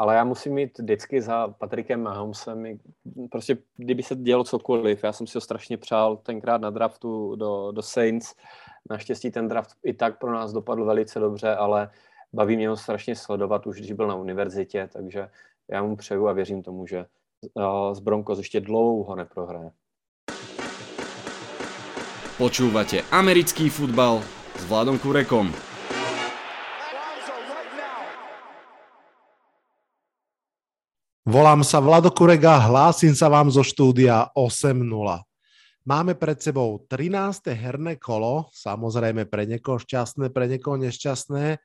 ale já musím mít vždycky za Patrikem Mahomesem, prostě kdyby se dělo cokoliv, já jsem si ho strašně přál tenkrát na draftu do, do Saints, naštěstí ten draft i tak pro nás dopadl velice dobře, ale baví mě ho strašně sledovat už, když byl na univerzitě, takže já mu přeju a věřím tomu, že z Broncos ještě dlouho neprohraje. Počúvate americký futbal s Vladom Kurekom. Volám sa Vlado Kurega, hlásim sa vám zo štúdia 8.0. Máme pred sebou 13. herné kolo, samozrejme pre niekoho šťastné, pre niekoho nešťastné.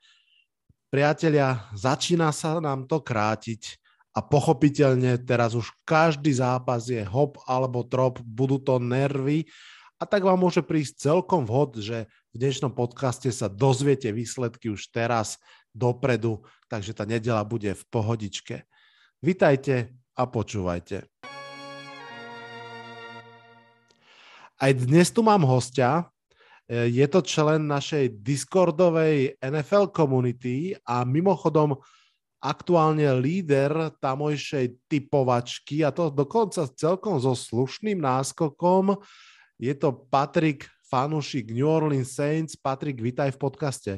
Priatelia, začína sa nám to krátiť a pochopiteľne teraz už každý zápas je hop alebo trop, budú to nervy a tak vám môže prísť celkom vhod, že v dnešnom podcaste sa dozviete výsledky už teraz dopredu, takže tá nedela bude v pohodičke. Vitajte a počúvajte. Aj dnes tu mám hostia. Je to člen našej Discordovej NFL komunity a mimochodom aktuálne líder tamojšej typovačky a to dokonca celkom so slušným náskokom. Je to Patrik, fanúšik New Orleans Saints. Patrik, vitaj v podcaste.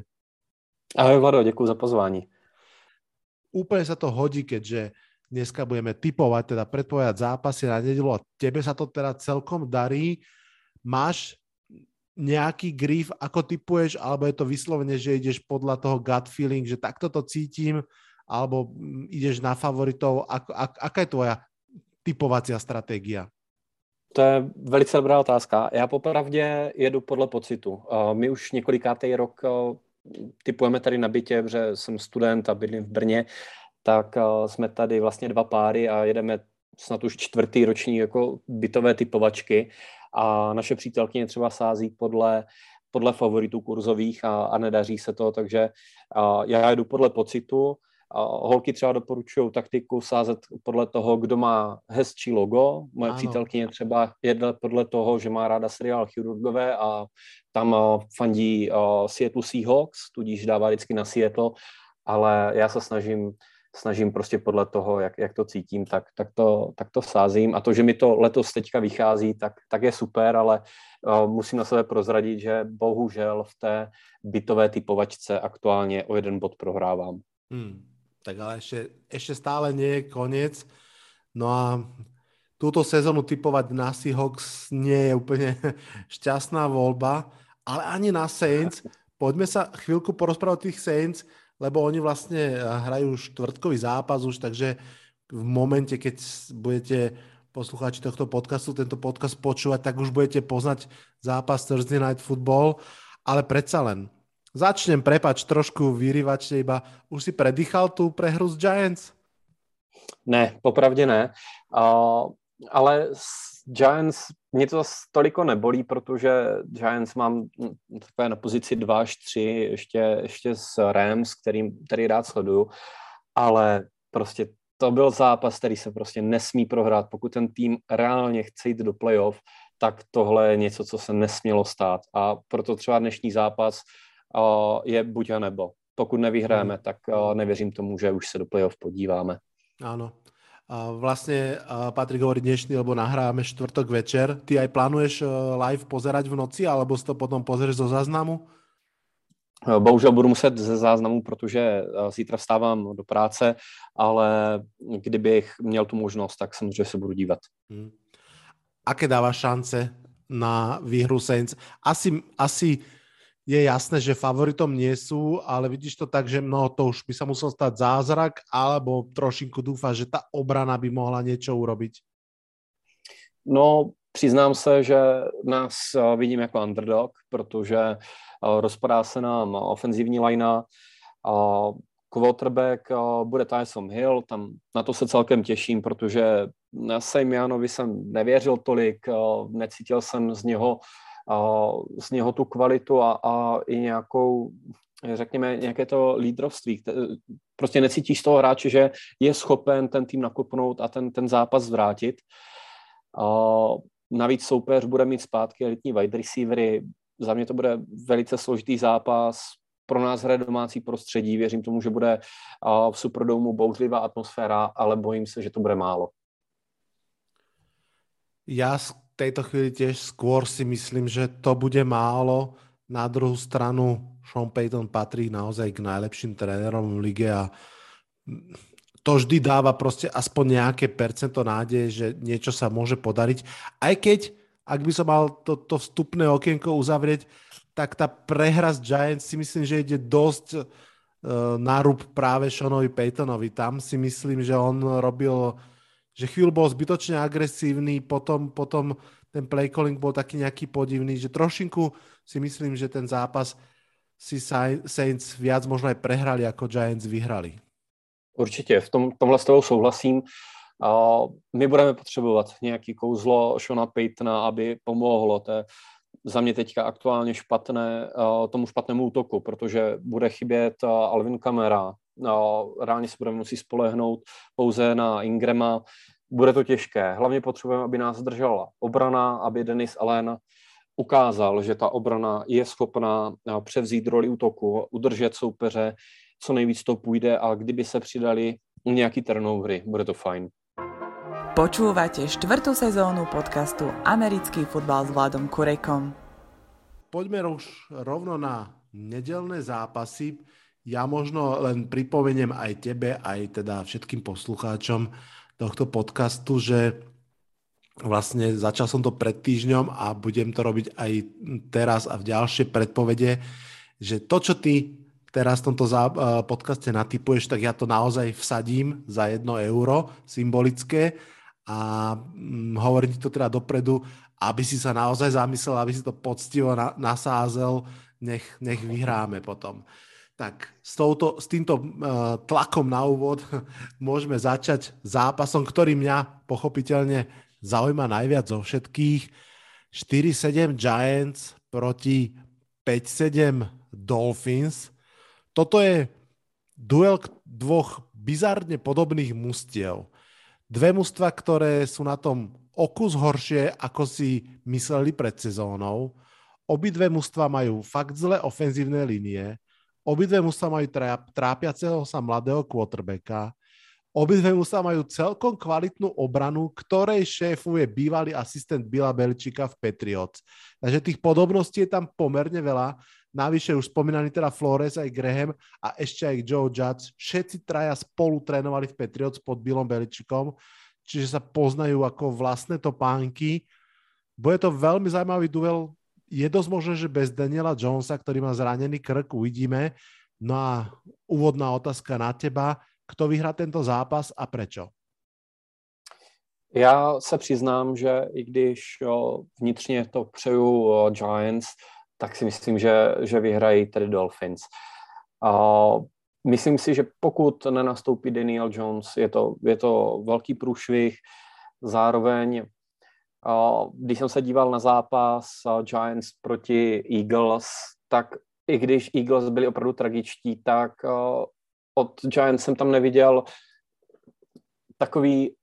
Ahoj Vlado, děkuji za pozvání. Úplne sa to hodí, keďže Dneska budeme typovať, teda predpovedať zápasy na nedelu a tebe sa to teda celkom darí. Máš nejaký grif, ako typuješ, alebo je to vyslovene, že ideš podľa toho gut feeling, že takto to cítim, alebo ideš na favoritov. Ako, ak, aká je tvoja typovacia stratégia? To je velice dobrá otázka. Já popravdě jedu podle pocitu. My už několikátý rok typujeme tady na bytě, protože jsem student a bydlím v Brně, tak uh, jsme tady vlastně dva páry a jedeme snad už čtvrtý roční jako bytové typovačky a naše přítelkyně třeba sází podle, podle favoritů kurzových a, a nedaří se to, takže uh, já jdu podle pocitu, a holky třeba doporučují taktiku sázet podle toho, kdo má hezčí logo. Moje ano. přítelkyně třeba jedle podle toho, že má ráda seriál Chirurgové a tam uh, fandí uh, Seattle Seahawks, tudíž dává vždycky na Seattle, ale já se snažím snažím prostě podle toho, jak, jak to cítím, tak, tak, to, tak to sázím. A to, že mi to letos teďka vychází, tak, tak je super, ale uh, musím na sebe prozradit, že bohužel v té bytové typovačce aktuálně o jeden bod prohrávám. Hmm, tak ale ešte, ešte stále nie je koniec. No a túto sezónu typovať na Seahawks nie je úplne šťastná voľba, ale ani na Saints. Poďme sa chvíľku porozprávať o tých Saints lebo oni vlastne eh, hrajú štvrtkový zápas už, takže v momente, keď budete poslucháči tohto podcastu tento podcast počúvať, tak už budete poznať zápas Thursday Night Football, ale predsa len začnem, prepač, trošku vyrývačne iba. Už si predýchal tú prehru z Giants? Ne, popravdě ne. Uh, ale Giants, mě to toliko nebolí, protože Giants mám na pozici 2 až 3, ještě, ještě s Rams, kterým, který rád sleduju, ale prostě to byl zápas, který se prostě nesmí prohrát. Pokud ten tým reálně chce jít do playoff, tak tohle je něco, co se nesmělo stát. A proto třeba dnešní zápas uh, je buď a nebo. Pokud nevyhráme, mm. tak uh, nevěřím tomu, že už se do playoff podíváme. Áno. A vlastne Patrik hovorí dnešný, lebo nahráme štvrtok večer. Ty aj plánuješ e, live pozerať v noci, alebo si to potom pozrieš zo záznamu? E, bohužel budu muset ze záznamu, protože e, zítra vstávám do práce, ale kdybych měl tu možnost, tak samozřejmě se budu dívat. Hmm. Aké dáva šance na výhru Saints? Asi, asi je jasné, že favoritom nie sú, ale vidíš to tak, že no to už by sa musel stať zázrak, alebo trošinku dúfa, že ta obrana by mohla niečo urobiť? No, přiznám se, že nás eh, vidím jako underdog, protože eh, rozpadá se nám ofenzivní quarterback eh, bude Tyson Hill, tam na to se celkem těším, protože na Sejmianovi jsem nevěřil tolik, necítil jsem z něho z něho tu kvalitu a, a i nějakou, řekněme, nějaké to lídrovství. Prostě necítíš toho hráče, že je schopen ten tým nakopnout a ten, ten zápas zvrátit. Navíc soupeř bude mít zpátky elitní wide receivery. Za mě to bude velice složitý zápas. pro nás hraje domácí prostředí. Věřím tomu, že bude v Superdomu bouřlivá atmosféra, ale bojím se, že to bude málo. V tejto chvíli tiež skôr si myslím, že to bude málo. Na druhú stranu Sean Payton patrí naozaj k najlepším trénerom v lige a to vždy dáva proste aspoň nejaké percento nádeje, že niečo sa môže podariť. Aj keď, ak by som mal to, to vstupné okienko uzavrieť, tak tá prehra z Giants si myslím, že ide dosť uh, na rúb práve Seanovi Paytonovi. Tam si myslím, že on robil že chvíľu bol zbytočne agresívny, potom, potom ten play calling bol taký nejaký podivný, že trošinku si myslím, že ten zápas si Saints viac možno aj prehrali, ako Giants vyhrali. Určitě, v tom, tomhle s tebou souhlasím. A my budeme potřebovat nějaký kouzlo Shona Paytona, aby pomohlo té za mě teďka aktuálně špatné, tomu špatnému útoku, protože bude chybět Alvin Kamera, reálně se budeme muset spolehnout pouze na Ingrama. Bude to těžké. Hlavně potřebujeme, aby nás držela obrana, aby Denis Allen ukázal, že ta obrana je schopná převzít roli útoku, udržet soupeře, co nejvíc to půjde a kdyby se přidali nějaký turnovery, bude to fajn. Počúvate štvrtú sezónu podcastu Americký futbal s Vladom Kurekom. Poďme už rovno na nedelné zápasy. Ja možno len pripomeniem aj tebe, aj teda všetkým poslucháčom tohto podcastu, že vlastne začal som to pred týždňom a budem to robiť aj teraz a v ďalšie predpovede, že to, čo ty teraz v tomto podcaste natypuješ, tak ja to naozaj vsadím za jedno euro symbolické a hm, hovorím ti to teda dopredu, aby si sa naozaj zamyslel, aby si to poctivo nasázel, nech, nech vyhráme potom. Tak s, touto, s týmto uh, tlakom na úvod môžeme začať zápasom, ktorý mňa pochopiteľne zaujíma najviac zo všetkých. 4-7 Giants proti 5-7 Dolphins. Toto je duel dvoch bizarne podobných mustiev. Dve mužstva, ktoré sú na tom okus horšie, ako si mysleli pred sezónou. Obidve mužstva majú fakt zlé ofenzívne linie Obidve musia majú trápiaceho sa mladého quarterbacka. Obidve musia majú celkom kvalitnú obranu, ktorej šéfuje bývalý asistent Bila Belčika v Patriots. Takže tých podobností je tam pomerne veľa. Navyše už spomínaný teda Flores aj Graham a ešte aj Joe Judge. Všetci traja spolu trénovali v Patriots pod Billom Beličikom, čiže sa poznajú ako vlastné topánky. Bude to veľmi zaujímavý duel je dosť možné, že bez Daniela Jonesa, ktorý má zranený krk, uvidíme. No a úvodná otázka na teba. Kto vyhrá tento zápas a prečo? Já se přiznám, že i když vnitřně to přeju Giants, tak si myslím, že, že vyhrají tedy Dolphins. A myslím si, že pokud nenastoupí Daniel Jones, je to, je to velký průšvih. Zároveň když jsem se díval na zápas Giants proti Eagles, tak i když Eagles byli opravdu tragičtí, tak od Giants jsem tam neviděl takový,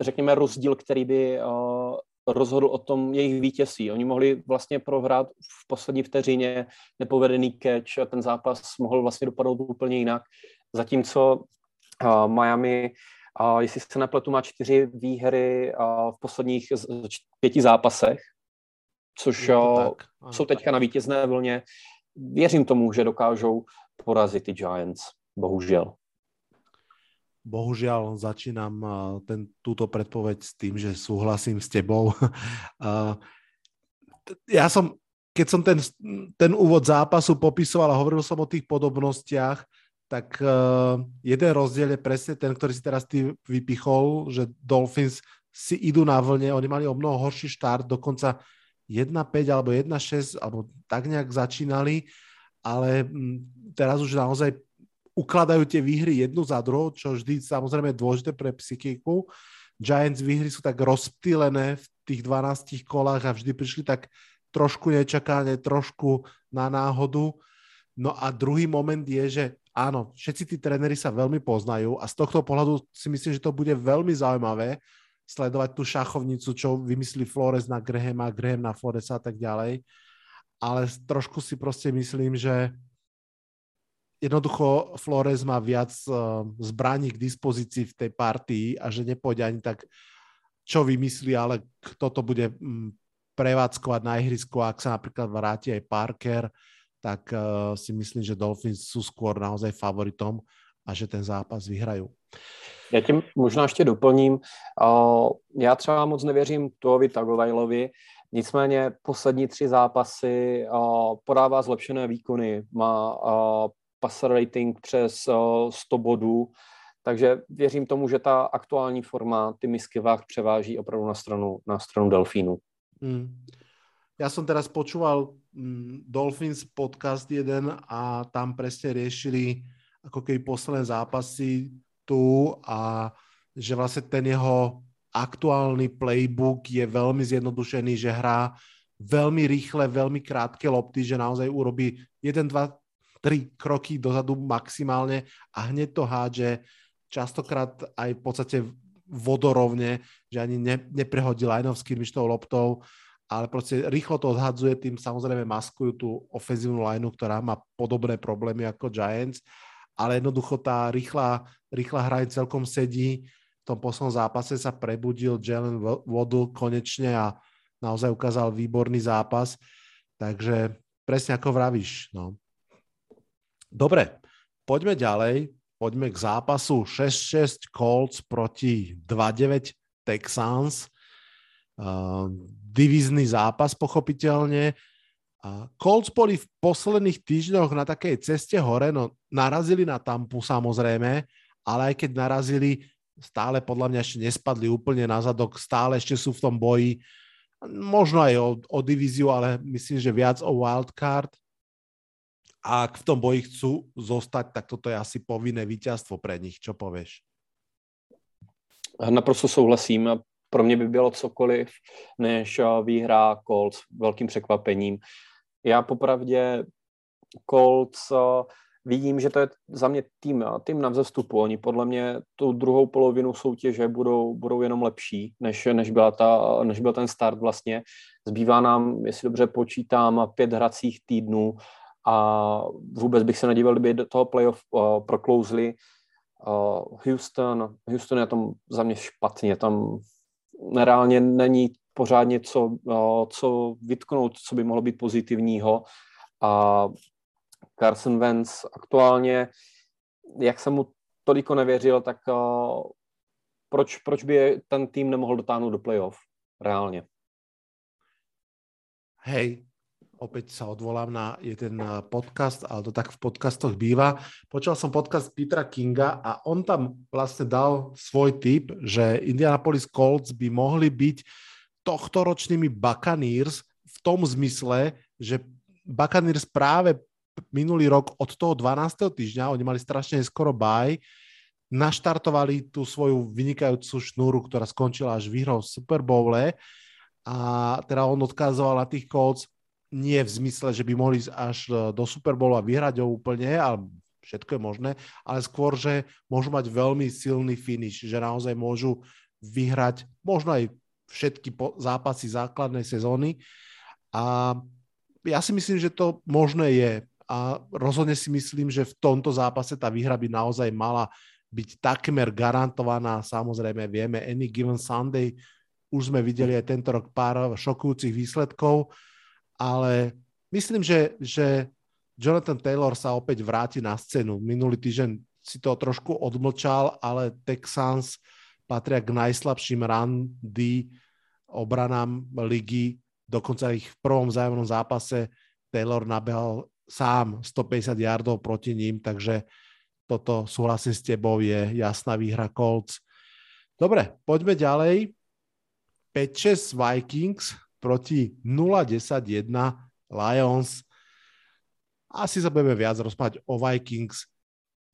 řekněme, rozdíl, který by rozhodl o tom jejich vítězství. Oni mohli vlastně prohrát v poslední vteřině nepovedený catch a ten zápas mohl vlastně dopadnout úplně jinak. Zatímco Miami a jestli se nepletu, má čtyři výhry v posledních pěti zápasech, což tak, jsou teďka na vítězné vlně. Věřím tomu, že dokážou porazit ty Giants, bohužel. Bohužiaľ začínam ten, túto predpoveď s tým, že súhlasím s tebou. ja som, keď som ten, ten úvod zápasu popisoval a hovoril som o tých podobnostiach, tak uh, jeden rozdiel je presne ten, ktorý si teraz ty vypichol, že Dolphins si idú na vlne, oni mali o mnoho horší štart, dokonca 1-5 alebo 1-6, alebo tak nejak začínali, ale mm, teraz už naozaj ukladajú tie výhry jednu za druhou, čo vždy samozrejme je dôležité pre psychiku. Giants výhry sú tak rozptýlené v tých 12 kolách a vždy prišli tak trošku nečakáne, trošku na náhodu. No a druhý moment je, že áno, všetci tí tréneri sa veľmi poznajú a z tohto pohľadu si myslím, že to bude veľmi zaujímavé sledovať tú šachovnicu, čo vymyslí Flores na Grahama, Graham na Floresa a tak ďalej. Ale trošku si proste myslím, že jednoducho Flores má viac uh, zbraní k dispozícii v tej partii a že nepôjde ani tak, čo vymyslí, ale kto to bude um, prevádzkovať na ihrisku, ak sa napríklad vráti aj Parker, tak uh, si myslím, že Dolphins sú skôr naozaj favoritom a že ten zápas vyhrajú. Já tím možná ještě doplním. Uh, já třeba moc nevěřím Tuovi Tagovailovi, nicméně poslední tři zápasy uh, podává zlepšené výkony, má passer rating přes uh, 100 bodů, takže věřím tomu, že ta aktuální forma ty misky váh převáží opravdu na stranu, na stranu Delfínu. Hmm. Ja som teraz počúval mm, Dolphins podcast jeden a tam presne riešili ako keby posledné zápasy tu a že vlastne ten jeho aktuálny playbook je veľmi zjednodušený, že hrá veľmi rýchle, veľmi krátke lopty, že naozaj urobí 1, 2, 3 kroky dozadu maximálne a hneď to hádže častokrát aj v podstate vodorovne, že ani ne, neprehodí line of tou loptou, ale proste rýchlo to odhadzuje, tým samozrejme maskujú tú ofenzívnu lineu, ktorá má podobné problémy ako Giants, ale jednoducho tá rýchla, rýchla hra celkom sedí. V tom poslednom zápase sa prebudil Jalen Waddle konečne a naozaj ukázal výborný zápas, takže presne ako vravíš. No. Dobre, poďme ďalej. Poďme k zápasu 6-6 Colts proti 2-9 Texans. Uh, divízny zápas pochopiteľne. Uh, Colts boli v posledných týždňoch na takej ceste hore, no narazili na Tampu samozrejme, ale aj keď narazili, stále podľa mňa ešte nespadli úplne na zadok, stále ešte sú v tom boji, možno aj o, o divíziu, ale myslím, že viac o wildcard a ak v tom boji chcú zostať, tak toto je asi povinné víťazstvo pre nich. Čo povieš? Naprosto souhlasím. Pro mě by bylo cokoliv, než výhra Colts velkým překvapením. Já popravdě Colts vidím, že to je za mě tým, tým na vzestupu. Oni podle mě tu druhou polovinu soutěže budou, budou jenom lepší, než, než, byla ta, než byl ten start vlastně. Zbývá nám, jestli dobře počítám, pět hracích týdnů a vůbec bych se nedíval, kdyby do toho playoff uh, proklouzli. Uh, Houston, Houston je tam za mě špatně, tam reálně není pořádně co, uh, co vytknout, co by mohlo být pozitivního a Carson Wentz aktuálně, jak jsem mu toliko nevěřil, tak uh, proč, proč by ten tým nemohl dotáhnout do playoff reálně? Hej, opäť sa odvolám na jeden eh, podcast, ale to tak v podcastoch býva. Počul som podcast Petra Kinga a on tam vlastne dal svoj tip, že Indianapolis Colts by mohli byť tohtoročnými Buccaneers v tom zmysle, že Buccaneers práve minulý rok od toho 12. týždňa, oni mali strašne skoro baj, naštartovali tú svoju vynikajúcu šnúru, ktorá skončila až výhrou v Super Bowle a teda on odkazoval na tých Colts, nie v zmysle, že by mohli ísť až e, do Super Bowlu a vyhrať ho úplne, ale všetko je možné, ale skôr, že môžu mať veľmi silný finish, že naozaj môžu vyhrať možno aj všetky zápasy základnej sezóny. A ja si myslím, že to možné je. A rozhodne si myslím, že v tomto zápase tá výhra by naozaj mala byť takmer garantovaná. Samozrejme, vieme, Any Given Sunday, už sme videli aj tento rok pár šokujúcich výsledkov ale myslím, že, že Jonathan Taylor sa opäť vráti na scénu. Minulý týždeň si to trošku odmlčal, ale Texans patria k najslabším randy obranám ligy. Dokonca ich v prvom vzájomnom zápase Taylor nabehal sám 150 yardov proti ním, takže toto súhlasím s tebou, je jasná výhra Colts. Dobre, poďme ďalej. 5-6 Vikings, proti 0-10-1 Lions. Asi sa budeme viac rozprávať o Vikings.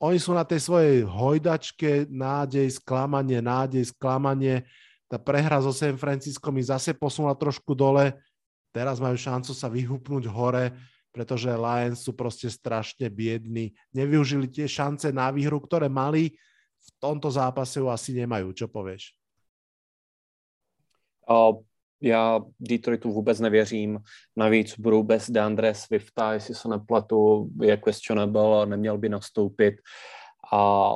Oni sú na tej svojej hojdačke, nádej, sklamanie, nádej, sklamanie. Tá prehra so San Francisco mi zase posunula trošku dole. Teraz majú šancu sa vyhupnúť hore, pretože Lions sú proste strašne biední. Nevyužili tie šance na výhru, ktoré mali. V tomto zápase ju asi nemajú. Čo povieš? Já Detroitu vůbec nevěřím. Navíc budou bez DeAndre Swifta, jestli se nepletu, je questionable, neměl by nastoupit. A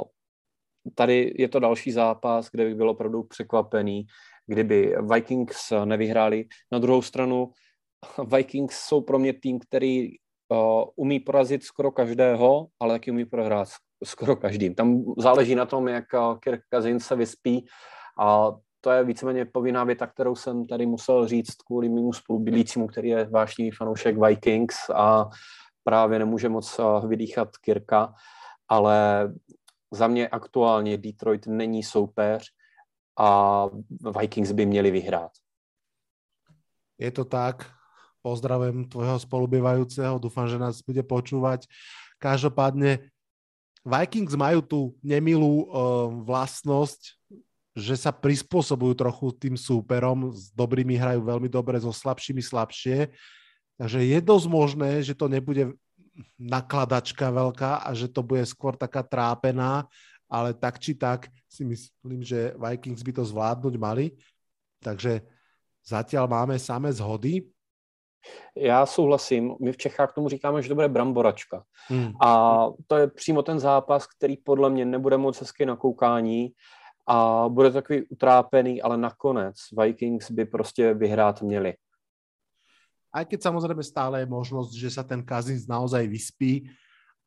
tady je to další zápas, kde bych byl opravdu překvapený, kdyby Vikings nevyhráli. Na druhou stranu, Vikings jsou pro mě tým, který uh, umí porazit skoro každého, ale taky umí prohrát skoro každým. Tam záleží na tom, jak uh, Kirk Cousins se vyspí a to je víceméně povinná věta, kterou jsem tady musel říct kvůli mému spolubydlícímu, který je vášnivý fanoušek Vikings a právě nemůže moc uh, vydýchat Kirka, ale za mě aktuálně Detroit není soupeř a Vikings by měli vyhrát. Je to tak. Pozdravujem tvojho spolubývajúceho, dúfam, že nás bude počúvať. Každopádne Vikings majú tú nemilú uh, vlastnosť, že sa prispôsobujú trochu tým súperom, s dobrými hrajú veľmi dobre, so slabšími slabšie. Takže je dosť možné, že to nebude nakladačka veľká a že to bude skôr taká trápená, ale tak či tak si myslím, že Vikings by to zvládnuť mali. Takže zatiaľ máme samé zhody. Já souhlasím. My v Čechách tomu říkáme, že to bude bramboračka. Hmm. A to je přímo ten zápas, který podle mě nebude moc hezky na koukání a bude takový utrápený, ale nakonec Vikings by prostě vyhrát měli. Aj keď samozrejme stále je možnosť, že sa ten Kazins naozaj vyspí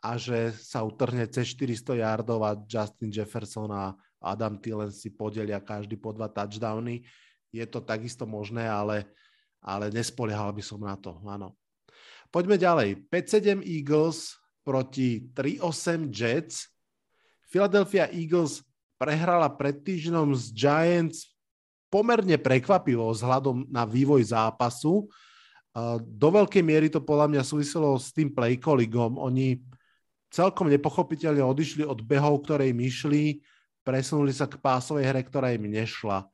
a že sa utrhne cez 400 yardov a Justin Jefferson a Adam Thielen si podelia každý po dva touchdowny. Je to takisto možné, ale ale nespoliehal by som na to, áno. Poďme ďalej. 5-7 Eagles proti 3-8 Jets. Philadelphia Eagles prehrala pred týždňom s Giants pomerne prekvapivo vzhľadom na vývoj zápasu. Do veľkej miery to podľa mňa súviselo s tým play callingom. Oni celkom nepochopiteľne odišli od behov, ktoré im išli, presunuli sa k pásovej hre, ktorá im nešla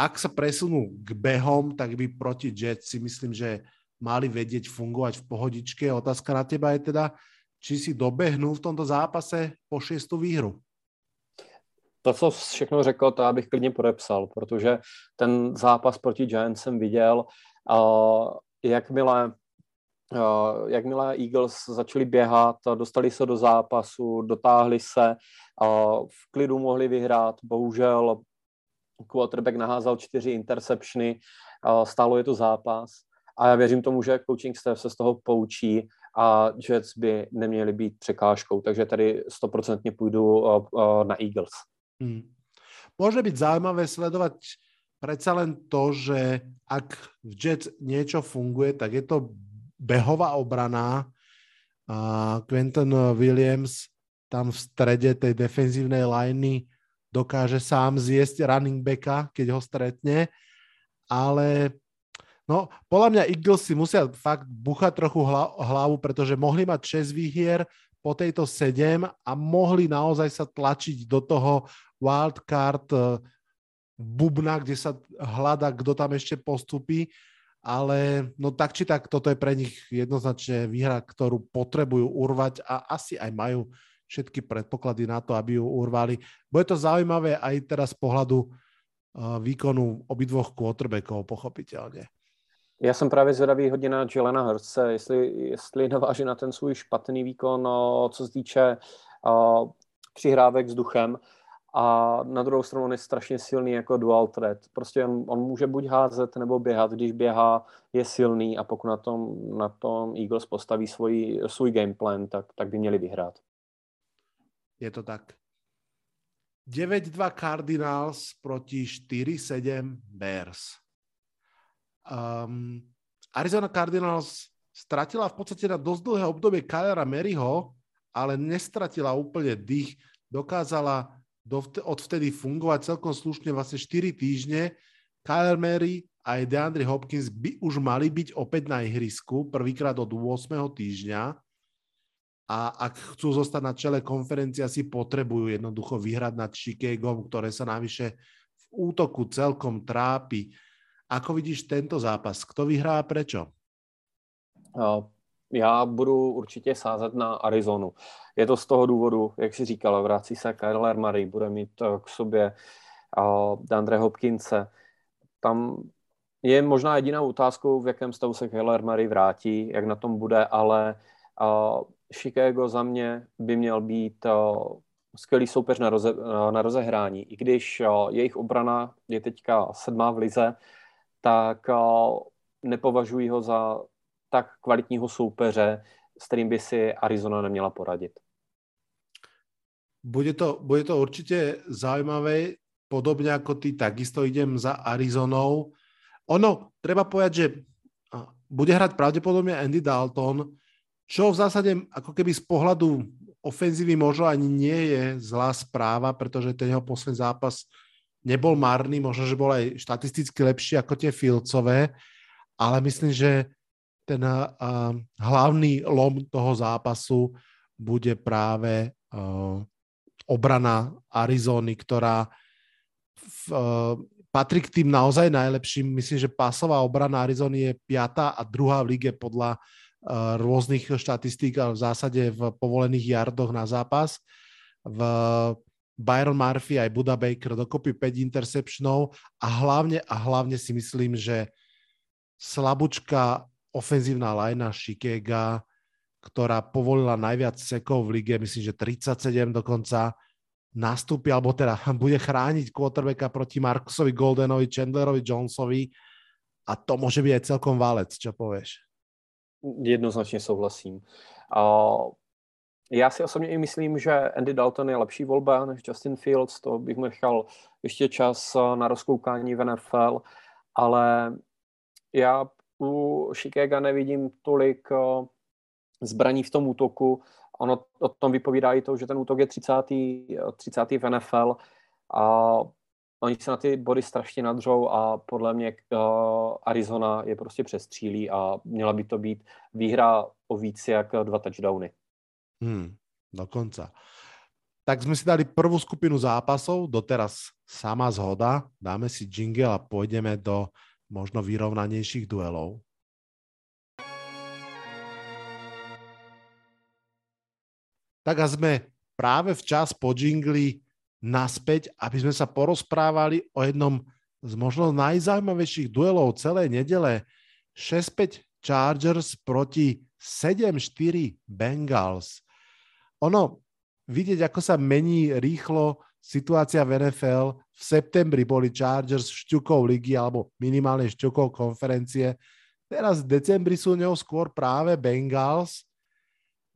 ak sa presunú k behom, tak by proti Jets si myslím, že mali vedieť fungovať v pohodičke. Otázka na teba je teda, či si dobehnul v tomto zápase po šiestu výhru. To, co všechno řekl, to abych klidně podepsal, protože ten zápas proti Giants jsem viděl. Uh, jakmile, uh, jakmile Eagles začali běhat, dostali se do zápasu, dotáhli se, uh, v klidu mohli vyhrát. Bohužel quarterback naházal čtyři interceptiony, stálo je to zápas a já věřím tomu, že coaching staff se z toho poučí a Jets by neměli být překážkou, takže tady stoprocentně půjdu na Eagles. Hmm. Môže byť zaujímavé sledovať predsa len to, že ak v Jets niečo funguje, tak je to behová obrana. Quentin Williams tam v strede tej defenzívnej liney dokáže sám zjesť running backa, keď ho stretne, ale no, podľa mňa Eagles si musia fakt buchať trochu hlavu, pretože mohli mať 6 výhier, po tejto 7 a mohli naozaj sa tlačiť do toho wildcard eh, bubna, kde sa hľada, kto tam ešte postupí, ale no tak či tak, toto je pre nich jednoznačne výhra, ktorú potrebujú urvať a asi aj majú všetky predpoklady na to, aby ju urvali. Bude to zaujímavé aj teraz z pohľadu uh, výkonu obidvoch quarterbackov, pochopitelně. Já jsem právě zvědavý hodně na Jelena Hurtse, jestli, jestli naváží na ten svůj špatný výkon, co se týče přihrávek s duchem. A na druhou stranu on je strašně silný jako dual threat. Prostě on, on může buď házet nebo běhat. Když běhá, je silný a pokud na tom, na tom Eagles postaví svůj, svůj game plan, tak, tak by měli vyhrát. Je to tak. 9-2 Cardinals proti 4-7 Bears. Um, Arizona Cardinals stratila v podstate na dosť dlhé obdobie Kylera Maryho, ale nestratila úplne dých. Dokázala odvtedy fungovať celkom slušne vlastne 4 týždne. Kyler Mary aj DeAndre Hopkins by už mali byť opäť na ihrisku, prvýkrát od 8. týždňa a ak chcú zostať na čele konferencia, si potrebujú jednoducho vyhrať nad Chicagom, ktoré sa navyše v útoku celkom trápi. Ako vidíš tento zápas? Kto vyhrá a prečo? Já budu určitě sázet na Arizonu. Je to z toho důvodu, jak si říkal, vrací se Kyler Murray, bude mít k sobě Dandre Hopkinse. Tam Je možná jedinou otázkou, v jakém stavu se Kyler Murray vrátí, jak na tom bude, ale uh, Chicago za mě by měl být skvělý soupeř na, roze, na rozehrání. I když jejich obrana je teďka sedmá v lize, tak nepovažuji ho za tak kvalitního soupeře, s kterým by si Arizona neměla poradit. Bude to, bude to určite zaujímavé, podobne ako ty, takisto idem za Arizonou. Ono, treba povedať, že bude hrať pravdepodobne Andy Dalton, čo v zásade ako keby z pohľadu ofenzívy možno ani nie je zlá správa, pretože ten jeho posledný zápas nebol marný, možno, že bol aj štatisticky lepší ako tie Filcové, ale myslím, že ten uh, hlavný lom toho zápasu bude práve uh, obrana Arizony, ktorá v, uh, patrí k tým naozaj najlepším. Myslím, že pásová obrana Arizony je piatá a druhá v lige podľa rôznych štatistík a v zásade v povolených jardoch na zápas. V Byron Murphy aj Buda Baker dokopy 5 interceptionov a hlavne, a hlavne si myslím, že slabúčka ofenzívna lajna Chicago, ktorá povolila najviac sekov v lige, myslím, že 37 dokonca, nastúpi, alebo teda bude chrániť quarterbacka proti Markusovi Goldenovi, Chandlerovi Jonesovi a to môže byť aj celkom válec, čo povieš? Jednoznačně souhlasím. Uh, já si osobně i myslím, že Andy Dalton je lepší volba než Justin Fields, to bych nechal ještě čas na rozkoukání v NFL, ale já u Chicago nevidím tolik eh, zbraní v tom útoku. Ono o tom vypovídá i to, že ten útok je 30. 30. v NFL a oni se na ty body strašně nadřou a podle mě uh, Arizona je prostě přestřílí a měla by to být výhra o víc jak dva touchdowny. Hmm, dokonca. Tak sme si dali prvú skupinu zápasov, doteraz sama zhoda. Dáme si jingle a pôjdeme do možno vyrovnanejších duelov? Tak a sme práve včas po džingli naspäť, aby sme sa porozprávali o jednom z možno najzaujímavejších duelov celej nedele. 6-5 Chargers proti 7-4 Bengals. Ono, vidieť, ako sa mení rýchlo situácia v NFL. V septembri boli Chargers šťukov ligy alebo minimálne šťukov konferencie. Teraz v decembri sú ňou skôr práve Bengals.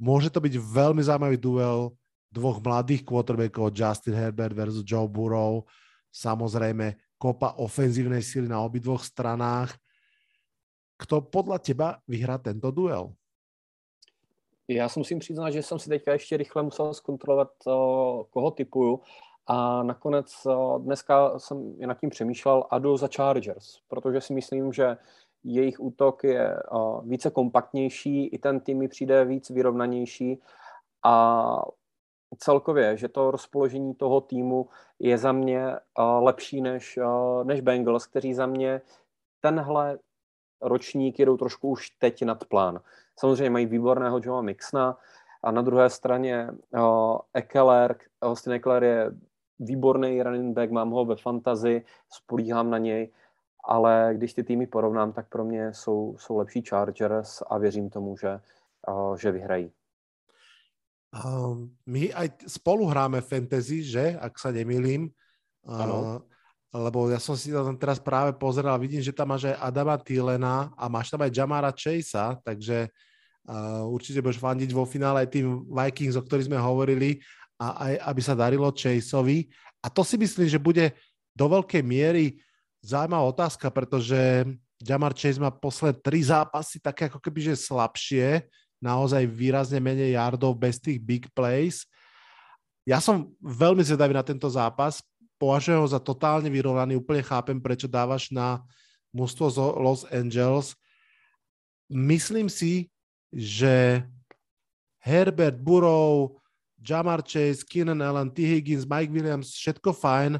Môže to byť veľmi zaujímavý duel dvoch mladých quarterbackov Justin Herbert versus Joe Burrow. Samozrejme kopa ofenzívnej síly na obidvoch stranách. Kto podľa teba vyhrá tento duel? Já si musím přiznat, že jsem si teďka ještě rychle musel zkontrolovat, koho typuju. A nakonec eh, dneska jsem nad tím přemýšlel a jdu za Chargers, protože si myslím, že jejich útok je eh, více kompaktnější, i ten tým mi přijde víc vyrovnanější a celkově, že to rozpoložení toho týmu je za mě eh, lepší než, než Bengals, kteří za mě tenhle ročník jedou trošku už teď nad plán. Samozřejmě mají výborného Joea Mixna a na druhé straně Ekeler, Austin Ekeler je výborný running back, mám ho ve fantazi, spolíhám na něj, ale když ty týmy porovnám, tak pro mě jsou, jsou lepší Chargers a věřím tomu, že, uh, že vyhrají. Um, my aj spolu hráme fantasy, že? Ak sa nemýlim. Uh, lebo ja som si tam teraz práve pozeral, vidím, že tam máš aj Adama Thielena a máš tam aj Jamara Chasea, takže uh, určite budeš fandiť vo finále aj tým Vikings, o ktorých sme hovorili a aj aby sa darilo Chaseovi. A to si myslím, že bude do veľkej miery zaujímavá otázka, pretože Jamar Chase má posledné tri zápasy také ako keby, že slabšie, naozaj výrazne menej yardov bez tých big plays. Ja som veľmi zvedavý na tento zápas, považujem ho za totálne vyrovnaný, úplne chápem, prečo dávaš na mústvo z Los Angeles. Myslím si, že Herbert Burrow, Jamar Chase, Keenan Allen, T. Higgins, Mike Williams, všetko fajn.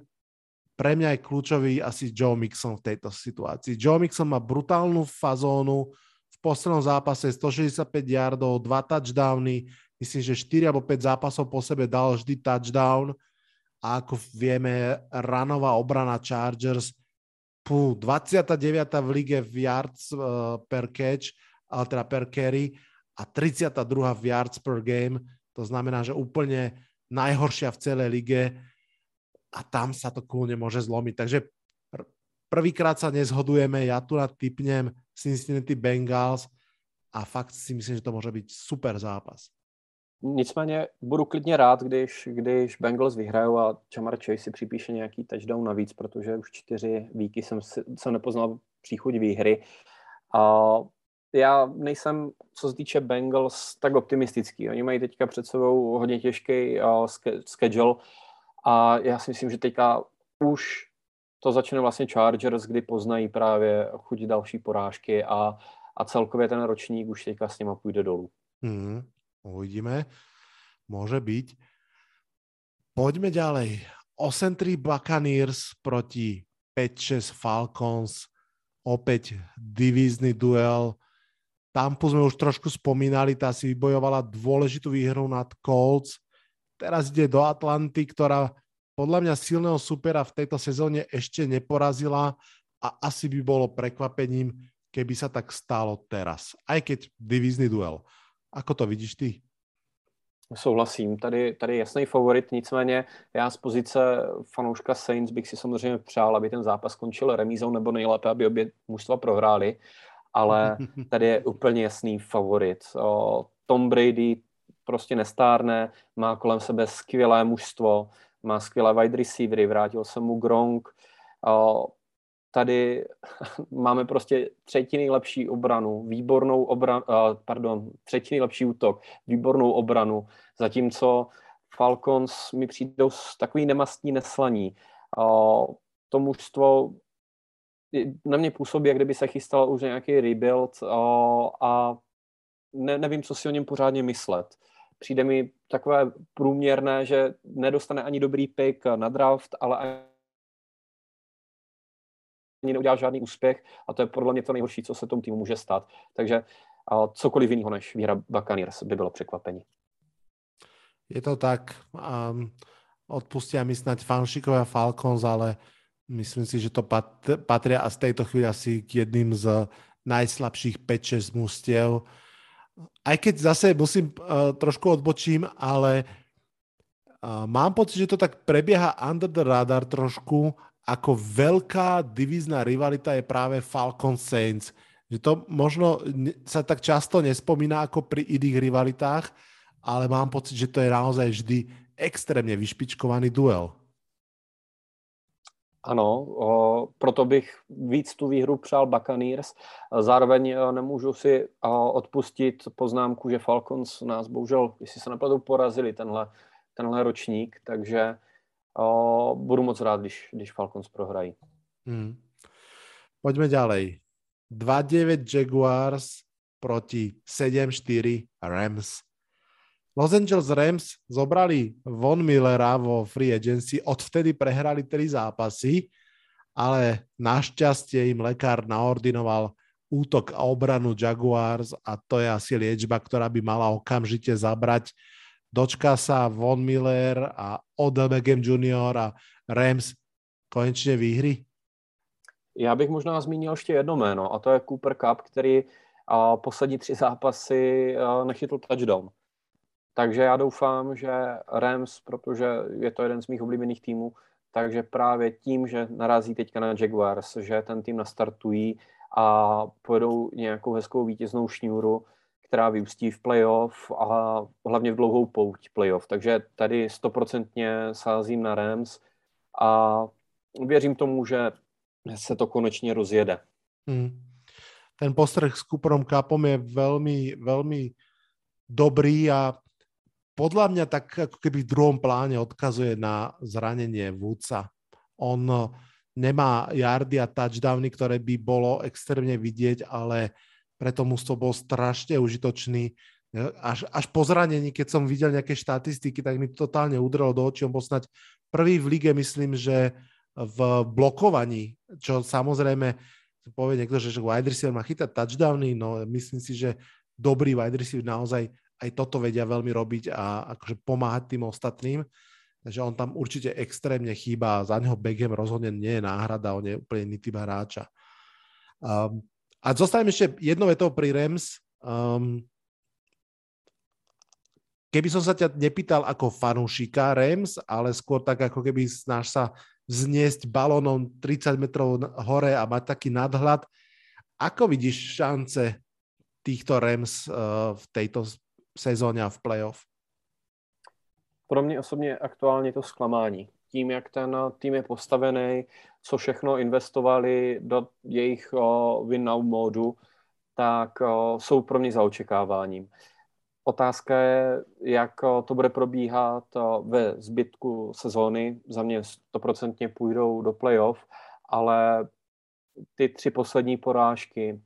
Pre mňa je kľúčový asi Joe Mixon v tejto situácii. Joe Mixon má brutálnu fazónu, v poslednom zápase 165 yardov, 2 touchdowny, myslím, že 4 alebo 5 zápasov po sebe dal vždy touchdown a ako vieme, ranová obrana Chargers pú, 29. v lige v yards uh, per catch, ale teda per carry a 32. v yards per game. To znamená, že úplne najhoršia v celej lige a tam sa to kľúne môže zlomiť. Takže prvýkrát sa nezhodujeme, ja tu typnem Cincinnati Bengals a fakt si myslím, že to môže byť super zápas. Nicméně budu klidně rád, když, když Bengals vyhrajou a Jamar Chase si připíše nějaký touchdown navíc, protože už čtyři víky jsem, jsem nepoznal příchuť výhry. A já nejsem, co se týče Bengals, tak optimistický. Oni mají teďka před sebou hodně těžký uh, schedule a já si myslím, že teďka už to začne vlastně Chargers, kdy poznají právě chuť další porážky a, a celkově ten ročník už teďka s nima půjde dolů. Mm, uvidíme. Môže byť. Poďme ďalej. 8-3 Buccaneers proti 5-6 Falcons. Opäť divízny duel. Tampu sme už trošku spomínali, tá si vybojovala dôležitú výhru nad Colts. Teraz ide do Atlanty, ktorá podľa mňa silného supera v tejto sezóne ešte neporazila a asi by bolo prekvapením, keby sa tak stalo teraz. Aj keď divízny duel. Ako to vidíš ty? Souhlasím, tady, tady jasný favorit, nicméně já z pozice fanouška Saints bych si samozřejmě přál, aby ten zápas skončil remízou nebo nejlépe, aby obě mužstva prohráli, ale tady je úplně jasný favorit. O, Tom Brady prostě nestárne, má kolem sebe skvělé mužstvo, má skvělé wide receivery, vrátil se mu Gronk. Tady máme prostě třetí nejlepší obranu, výbornou obranu, pardon, třetí nejlepší útok, výbornou obranu, zatímco Falcons mi přijdou s takový nemastní neslaní. To mužstvo na mě působí, jak kdyby se chystal už nějaký rebuild a ne, nevím, co si o něm pořádně myslet přijde mi takové průměrné, že nedostane ani dobrý pick na draft, ale ani neudělá žádný úspěch a to je podle mě to nejhorší, co se tomu týmu může stát. Takže a cokoliv jiného než výhra Buccaneers by bylo překvapení. Je to tak. Um, odpustia mi snať fanšikovia Falcons, ale myslím si, že to pat, patria a z tejto chvíli asi k jedným z najslabších 5-6 mustiev aj keď zase musím, uh, trošku odbočím, ale uh, mám pocit, že to tak prebieha under the radar trošku, ako veľká divízna rivalita je práve Falcon Saints. Že to možno sa tak často nespomína ako pri iných rivalitách, ale mám pocit, že to je naozaj vždy extrémne vyšpičkovaný duel. Ano, proto bych víc tu výhru přál Buccaneers. Zároveň e, nemůžu si o, odpustit poznámku, že Falcons nás bohužel, jestli se nepletu, porazili tenhle, tenhle ročník, takže budu moc rád, když, když Falcons prohrají. Hmm. Poďme ďalej. 2-9 Jaguars proti 7-4 Rams. Los Angeles Rams zobrali Von Millera vo free agency, odvtedy prehrali tri zápasy, ale našťastie im lekár naordinoval útok a obranu Jaguars a to je asi liečba, ktorá by mala okamžite zabrať. Dočká sa Von Miller a Odell Beckham Jr. a Rams konečne výhry? Já bych možná zmínil ještě jedno jméno a to je Cooper Cup, který a poslední tři zápasy nechytl touchdown. Takže já doufám, že Rams, protože je to jeden z mých oblíbených týmů, takže právě tím, že narazí teďka na Jaguars, že ten tým nastartují a pojedou nějakou hezkou vítěznou šňůru, která vyústí v playoff a hlavně v dlouhou pouť playoff. Takže tady stoprocentně sázím na Rams a věřím tomu, že se to konečně rozjede. Hmm. Ten postreh s Cooperom Cupom je veľmi, veľmi dobrý a podľa mňa tak ako keby v druhom pláne odkazuje na zranenie Woodsa. On eh, nemá yardy a touchdowny, ktoré by bolo extrémne vidieť, ale preto to bol strašne užitočný. Až, až po zranení, keď som videl nejaké štatistiky, tak mi totálne udrelo do očí. On bol snať prvý v lige, myslím, že v blokovaní, čo samozrejme povie niekto, že wide receiver má chytať touchdowny, no myslím si, že dobrý wide receiver naozaj aj toto vedia veľmi robiť a akože pomáhať tým ostatným. takže on tam určite extrémne chýba a za neho Beckham rozhodne nie je náhrada, on je úplne iný typ hráča. Um, a zostavím ešte jednou vetou pri Rams. Um, keby som sa ťa nepýtal ako fanúšika Rams, ale skôr tak ako keby snáš sa vzniesť balónom 30 metrov hore a mať taký nadhľad, ako vidíš šance týchto Rams uh, v tejto sezóně a v playoff? Pro mě osobně aktuálně to zklamání. Tím, jak ten tým je postavený, co všechno investovali do jejich uh, win now módu, tak jsou pro mě za očekáváním. Otázka je, jak to bude probíhat ve zbytku sezóny. Za mě stoprocentně půjdou do playoff, ale ty tři poslední porážky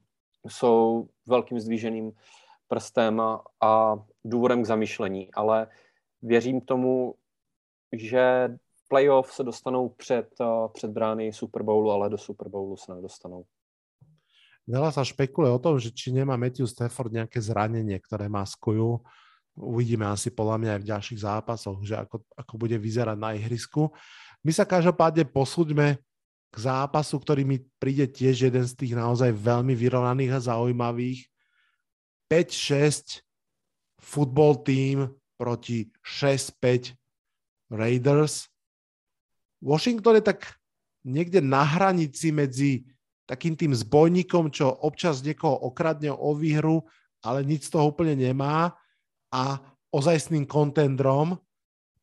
jsou velkým zdvíženým prstem a, důvodem k zamýšlení, ale věřím tomu, že playoff se dostanou před, před brány Super Bowlu, ale do Super Bowlu se nedostanou. Veľa sa špekuluje o tom, že či nemá Matthew Stafford nejaké zranenie, ktoré má skoju. Uvidíme asi podľa mňa aj v ďalších zápasoch, že ako, ako bude vyzerať na ihrisku. My sa každopádne posúďme k zápasu, ktorý mi príde tiež jeden z tých naozaj veľmi vyrovnaných a zaujímavých. 5-6 football team proti 6-5 Raiders. Washington je tak niekde na hranici medzi takým tým zbojníkom, čo občas niekoho okradne o výhru, ale nič z toho úplne nemá a ozajstným kontendrom.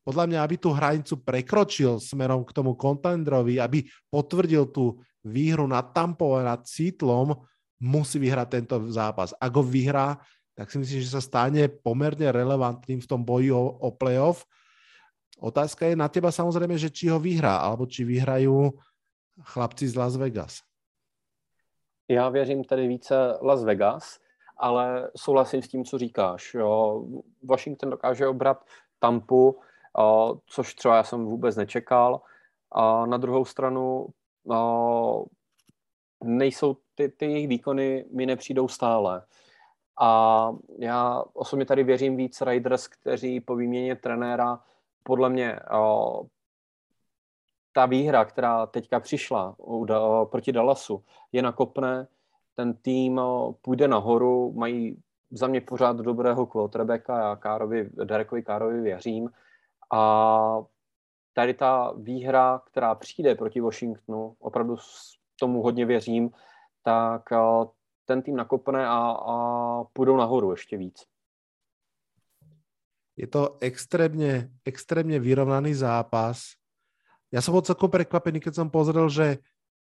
Podľa mňa, aby tú hranicu prekročil smerom k tomu kontendrovi, aby potvrdil tú výhru nad Tampou a nad Cítlom, musí vyhrať tento zápas. Ak ho vyhrá, tak si myslím, že sa stane pomerne relevantným v tom boji o, o playoff. Otázka je na teba samozrejme, že či ho vyhrá, alebo či vyhrajú chlapci z Las Vegas. Já věřím tedy více Las Vegas, ale souhlasím s tím, co říkáš. Washington dokáže obrat Tampu, což třeba já jsem vůbec nečekal. A na druhou stranu nejsou ty, ty jejich výkony mi nepřijdou stále. A já osobně tady věřím víc Raiders, kteří po výměně trenéra podle mě o, ta výhra, která teďka přišla u, o, proti Dallasu, je nakopné, ten tým o, půjde nahoru, mají za mě pořád dobrého quarterbacka, já Károvi, Derekovi Károvi věřím. A tady ta výhra, která přijde proti Washingtonu, opravdu tomu hodně věřím, tak ten tým nakopne a, a půjdou nahoru ještě víc. Je to extrémne, extrémne vyrovnaný zápas. Ja som bol celkom prekvapený, keď som pozrel, že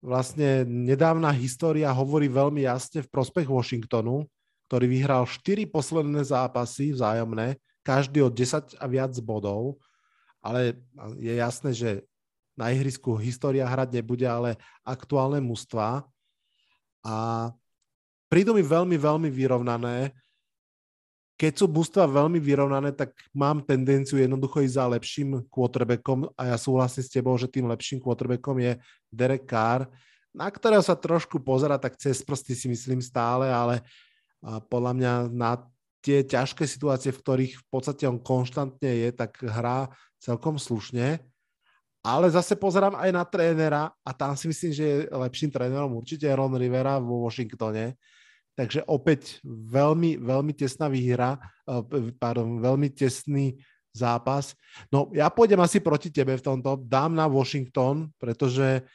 vlastne nedávna história hovorí veľmi jasne v prospech Washingtonu, ktorý vyhral 4 posledné zápasy vzájomné, každý od 10 a viac bodov, ale je jasné, že na ihrisku história hrať nebude, ale aktuálne mužstva. A prídu mi veľmi, veľmi vyrovnané. Keď sú bústva veľmi vyrovnané, tak mám tendenciu jednoducho ísť za lepším quarterbackom a ja súhlasím s tebou, že tým lepším quarterbackom je Derek Carr, na ktorého sa trošku pozera tak cez prsty si myslím stále, ale podľa mňa na tie ťažké situácie, v ktorých v podstate on konštantne je, tak hrá celkom slušne. Ale zase pozerám aj na trénera a tam si myslím, že je lepším trénerom určite Ron Rivera vo Washingtone. Takže opäť veľmi, veľmi tesná výhra, eh, pardon, veľmi tesný zápas. No ja pôjdem asi proti tebe v tomto, dám na Washington, pretože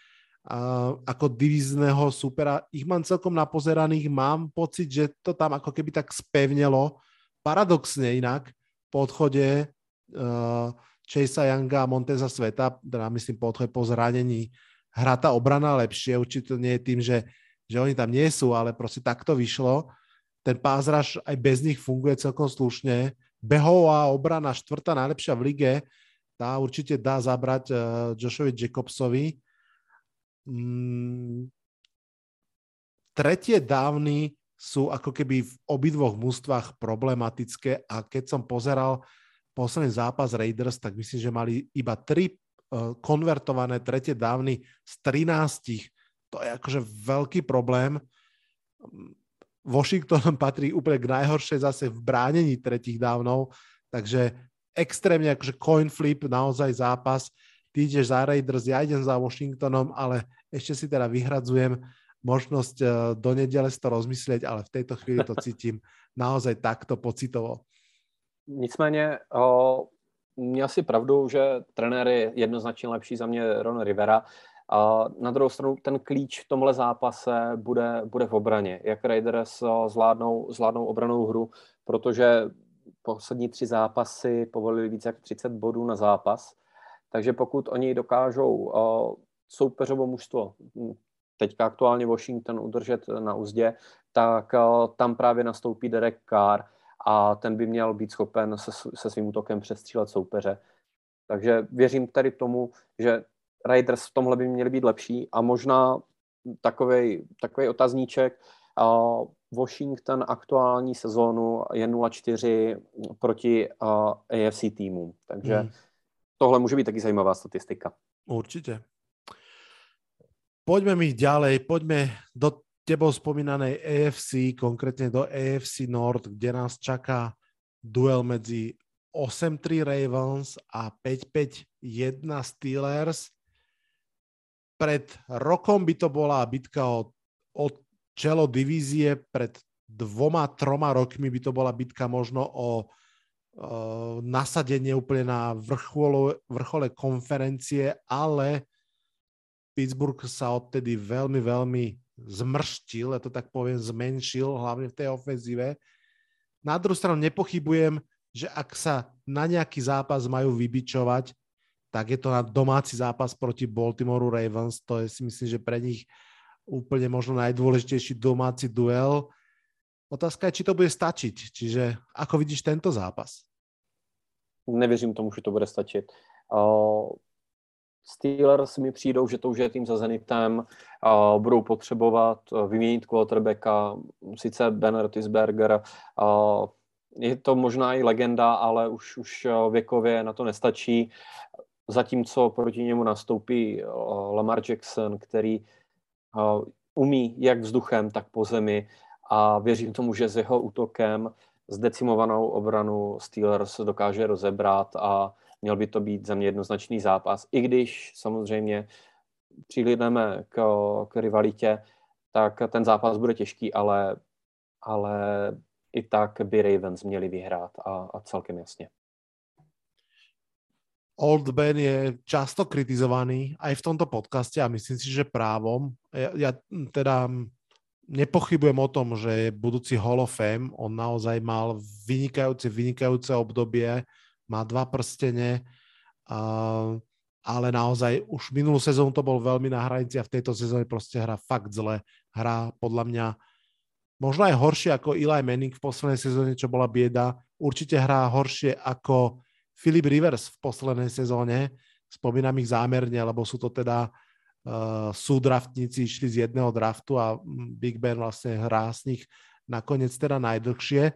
uh, ako divizného supera, ich mám celkom napozeraných, mám pocit, že to tam ako keby tak spevnelo, paradoxne inak, po odchode uh, Chasea Younga a Monteza Sveta, teda myslím po po zranení, hrá tá obrana lepšie, určite nie je tým, že že oni tam nie sú, ale proste takto vyšlo. Ten pázraž aj bez nich funguje celkom slušne. Behová obrana štvrtá najlepšia v lige, tá určite dá zabrať uh, Joshovi Jacobsovi. Mm, tretie dávny sú ako keby v obidvoch mústvách problematické a keď som pozeral posledný zápas Raiders, tak myslím, že mali iba tri uh, konvertované tretie dávny z 13 to je akože veľký problém. Washington patrí úplne k najhoršej zase v bránení tretích dávnov, takže extrémne akože coin flip, naozaj zápas. Ty ideš za Raiders, ja idem za Washingtonom, ale ešte si teda vyhradzujem možnosť eh, do nedele si to rozmyslieť, ale v tejto chvíli to cítim naozaj takto pocitovo. Nicméně o, měl si pravdu, že trenér je jednoznačně lepší za mě Ron Rivera. A na druhou stranu ten klíč v tomhle zápase bude, bude v obraně. Jak Raiders zvládnou, zvládnou obranou hru, protože poslední tři zápasy povolili více jak 30 bodů na zápas. Takže pokud oni dokážou soupeřovo mužstvo, hm, teďka aktuálně Washington udržet na úzdě, tak tam právě nastoupí Derek Carr a ten by měl být schopen se, se svým útokem přestřílet soupeře. Takže věřím tady tomu, že Raiders v tomhle by měli být lepší a možná takový, takový otazníček. Uh, Washington aktuální sezónu je 0-4 proti uh, AFC týmům, takže hmm. tohle může být taky zajímavá statistika. Určitě. Poďme mi ďalej, poďme do tebou spomínanej AFC, konkrétne do AFC North, kde nás čaká duel medzi 8-3 Ravens a 5-5-1 Steelers. Pred rokom by to bola bitka o, o čelo divízie, pred dvoma, troma rokmi by to bola bitka možno o, o nasadenie úplne na vrchole, vrchole konferencie, ale Pittsburgh sa odtedy veľmi, veľmi zmrštil, ja to tak poviem, zmenšil, hlavne v tej ofenzíve. Na druhú stranu nepochybujem, že ak sa na nejaký zápas majú vybičovať, tak je to na domáci zápas proti Baltimore Ravens. To je si myslím, že pre nich úplne možno najdôležitejší domáci duel. Otázka je, či to bude stačiť. Čiže ako vidíš tento zápas? Nevěřím tomu, že to bude stačit. Steelers mi přijdou, že to už je tým za Zenitem, a budou potřebovat eh, vyměnit quarterbacka, sice Ben Roethlisberger, a je to možná i legenda, ale už, už eh, věkově na to nestačí. Zatímco proti němu nastoupí eh, Lamar Jackson, který umí jak vzduchem, tak po zemi a věřím tomu, že s jeho útokem zdecimovanou obranu Steelers dokáže rozebrat a měl by to být za mě jednoznačný zápas. I když samozřejmě přihlídneme k, k rivalitě, tak ten zápas bude těžký, ale, ale i tak by Ravens měli vyhrát a, a celkem jasně. Old Ben je často kritizovaný aj v tomto podcaste a myslím si, že právom. Ja, ja teda nepochybujem o tom, že je budúci Hall of Fame. On naozaj mal vynikajúce, vynikajúce obdobie má dva prstene, ale naozaj už minulú sezónu to bol veľmi na hranici a v tejto sezóne proste hrá fakt zle. Hrá podľa mňa možno aj horšie ako Eli Manning v poslednej sezóne, čo bola bieda. Určite hrá horšie ako Philip Rivers v poslednej sezóne. Spomínam ich zámerne, lebo sú to teda uh, súdraftníci, išli z jedného draftu a Big Ben vlastne hrá z nich nakoniec teda najdlhšie.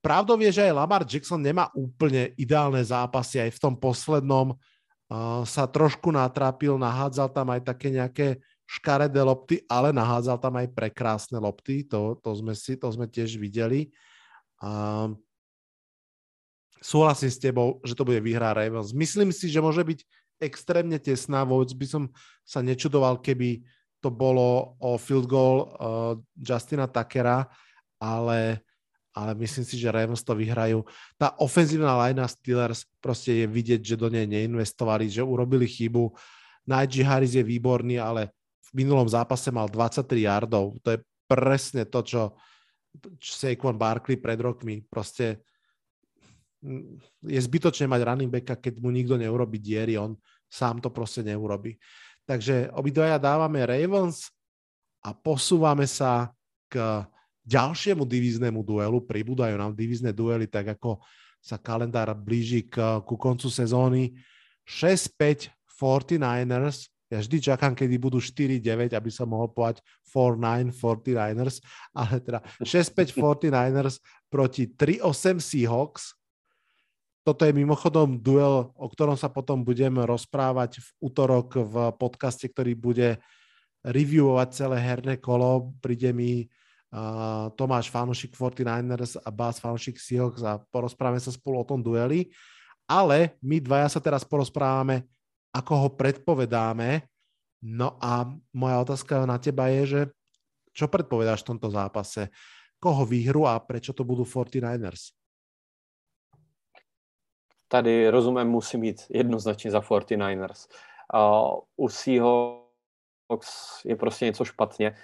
Pravdou je, že aj Lamar Jackson nemá úplne ideálne zápasy. Aj v tom poslednom uh, sa trošku natrápil, nahádzal tam aj také nejaké škaredé lopty, ale nahádzal tam aj prekrásne lopty. To, to, sme, si, to sme tiež videli. Uh, súhlasím s tebou, že to bude vyhrá Ravens. Myslím si, že môže byť extrémne tesná. Vôbec by som sa nečudoval, keby to bolo o field goal uh, Justina Takera, ale ale myslím si, že Ravens to vyhrajú. Tá ofenzívna linea Steelers proste je vidieť, že do nej neinvestovali, že urobili chybu. Najee Harris je výborný, ale v minulom zápase mal 23 yardov. To je presne to, čo, Saquon Barkley pred rokmi. Proste je zbytočné mať running backa, keď mu nikto neurobi diery, on sám to proste neurobi. Takže obidvaja dávame Ravens a posúvame sa k ďalšiemu divíznemu duelu, pribúdajú nám divízne duely, tak ako sa kalendár blíži k, ku koncu sezóny. 6-5 49ers, ja vždy čakám, kedy budú 4-9, aby som mohol povedať 4-9 49ers, ale teda 6-5 49ers proti 3-8 Seahawks. Toto je mimochodom duel, o ktorom sa potom budem rozprávať v útorok v podcaste, ktorý bude reviewovať celé herné kolo. Príde mi Tomáš fanúšik 49ers a Bas fanúšik Seahawks a porozprávame sa spolu o tom dueli. Ale my dvaja sa teraz porozprávame, ako ho predpovedáme. No a moja otázka na teba je, že čo predpovedáš v tomto zápase? Koho výhru a prečo to budú 49ers? Tady rozumem musí mít jednoznačně za 49ers. Uh, u Seahawks je prostě něco špatně.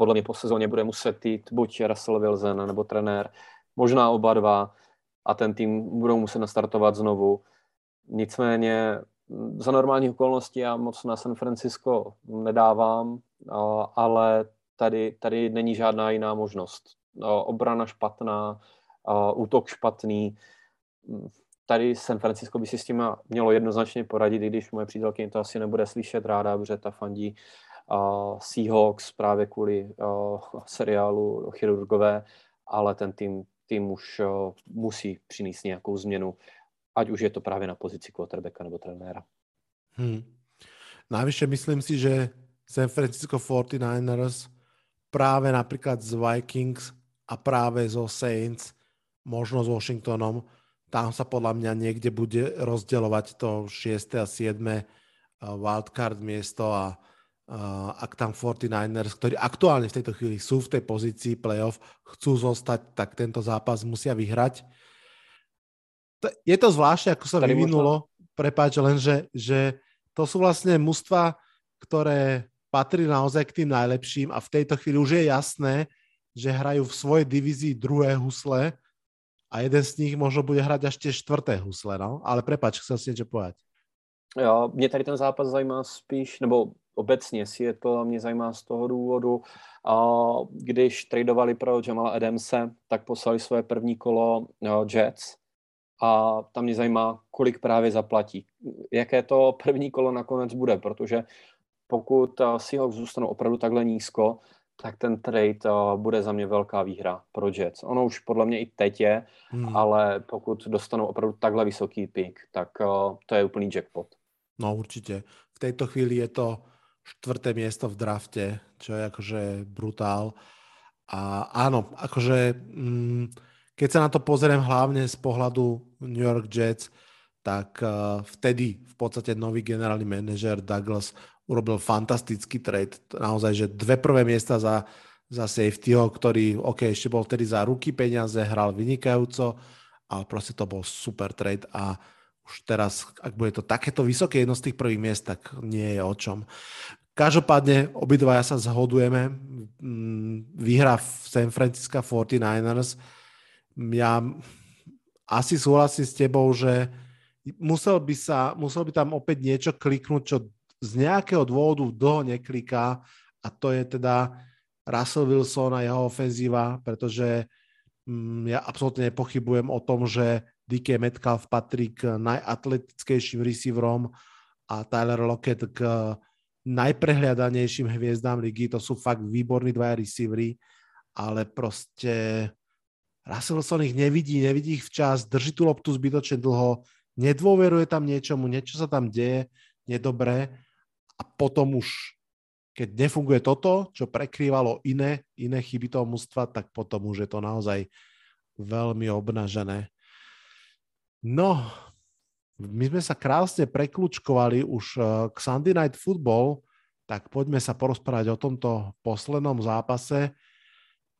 Podle mě po sezóně bude muset jít buď Russell Wilson nebo trenér, možná oba dva a ten tým budou muset nastartovat znovu. Nicméně za normálních okolností já moc na San Francisco nedávám, ale tady, tady není žádná jiná možnost. Obrana špatná, útok špatný. Tady San Francisco by si s tím mělo jednoznačně poradit, i když moje přítelkyně to asi nebude slyšet ráda, protože ta fandí Seahawks právě kvůli seriálu Chirurgové, ale ten tým, tým už musí přinést nějakou změnu, ať už je to právě na pozici quarterbacka nebo trenéra. Hmm. Navyše myslím si, že San Francisco 49ers práve napríklad z Vikings a práve zo Saints, možno s Washingtonom, tam sa podľa mňa niekde bude rozdeľovať to 6. a 7. Eh, wildcard miesto a uh, ak tam 49ers, ktorí aktuálne v tejto chvíli sú v tej pozícii playoff, chcú zostať, tak tento zápas musia vyhrať. Je to zvláštne, ako sa vyvinulo, možno... prepáč, len že, to sú vlastne mužstva, ktoré patrí naozaj k tým najlepším a v tejto chvíli už je jasné, že hrajú v svojej divízii druhé husle a jeden z nich možno bude hrať až tie štvrté husle, no? Ale prepač, chcel si niečo povedať. Jo, mě tady ten zápas zajímá spíš, nebo obecně to mě zajímá z toho důvodu, když tradovali pro Jamala Adamse, tak poslali svoje první kolo jo, Jets a tam mě zajímá, kolik právě zaplatí. Jaké to první kolo nakonec bude, protože pokud eh, si ho zůstanou opravdu takhle nízko, tak ten trade uh, bude za mě velká výhra pro Jets. Ono už podle mě i teď je, hmm. ale pokud dostanou opravdu takhle vysoký pick, tak uh, to je úplný jackpot. No určitě. V této chvíli je to štvrté miesto v drafte, čo je akože brutál. A áno, akože mm, keď sa na to pozriem hlavne z pohľadu New York Jets, tak uh, vtedy v podstate nový generálny manažer Douglas urobil fantastický trade. Naozaj, že dve prvé miesta za, za safetyho, ktorý, OK, ešte bol vtedy za ruky peniaze, hral vynikajúco, ale proste to bol super trade a už teraz, ak bude to takéto vysoké jedno z tých prvých miest, tak nie je o čom. Každopádne obidvaja sa zhodujeme. Mm, výhra v San Francisco 49ers. Ja asi súhlasím s tebou, že musel by, sa, musel by tam opäť niečo kliknúť, čo z nejakého dôvodu dlho nekliká a to je teda Russell Wilson a jeho ofenzíva, pretože mm, ja absolútne nepochybujem o tom, že DK Metcalf patrí k najatletickejším receiverom a Tyler Lockett k najprehľadanejším hviezdám ligy. To sú fakt výborní dvaja receivery, ale proste Russell Wilson ich nevidí, nevidí ich včas, drží tú loptu zbytočne dlho, nedôveruje tam niečomu, niečo sa tam deje nedobré a potom už, keď nefunguje toto, čo prekrývalo iné, iné chyby toho mužstva, tak potom už je to naozaj veľmi obnažené. No, my sme sa krásne prekľúčkovali už eh, k Sunday Night Football, tak poďme sa porozprávať o tomto poslednom zápase.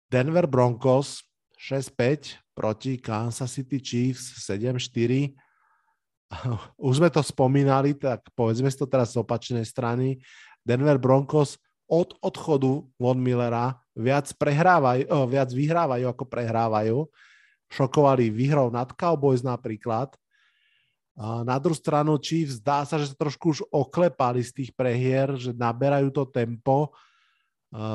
Denver Broncos 6-5 proti Kansas City Chiefs 7-4 už sme to spomínali, tak povedzme si to teraz z opačnej strany. Denver Broncos od odchodu Von Millera viac, prehrávajú, oh, viac vyhrávajú ako prehrávajú. Šokovali výhrou nad Cowboys napríklad. Na druhú stranu Chiefs zdá sa, že sa trošku už oklepali z tých prehier, že naberajú to tempo.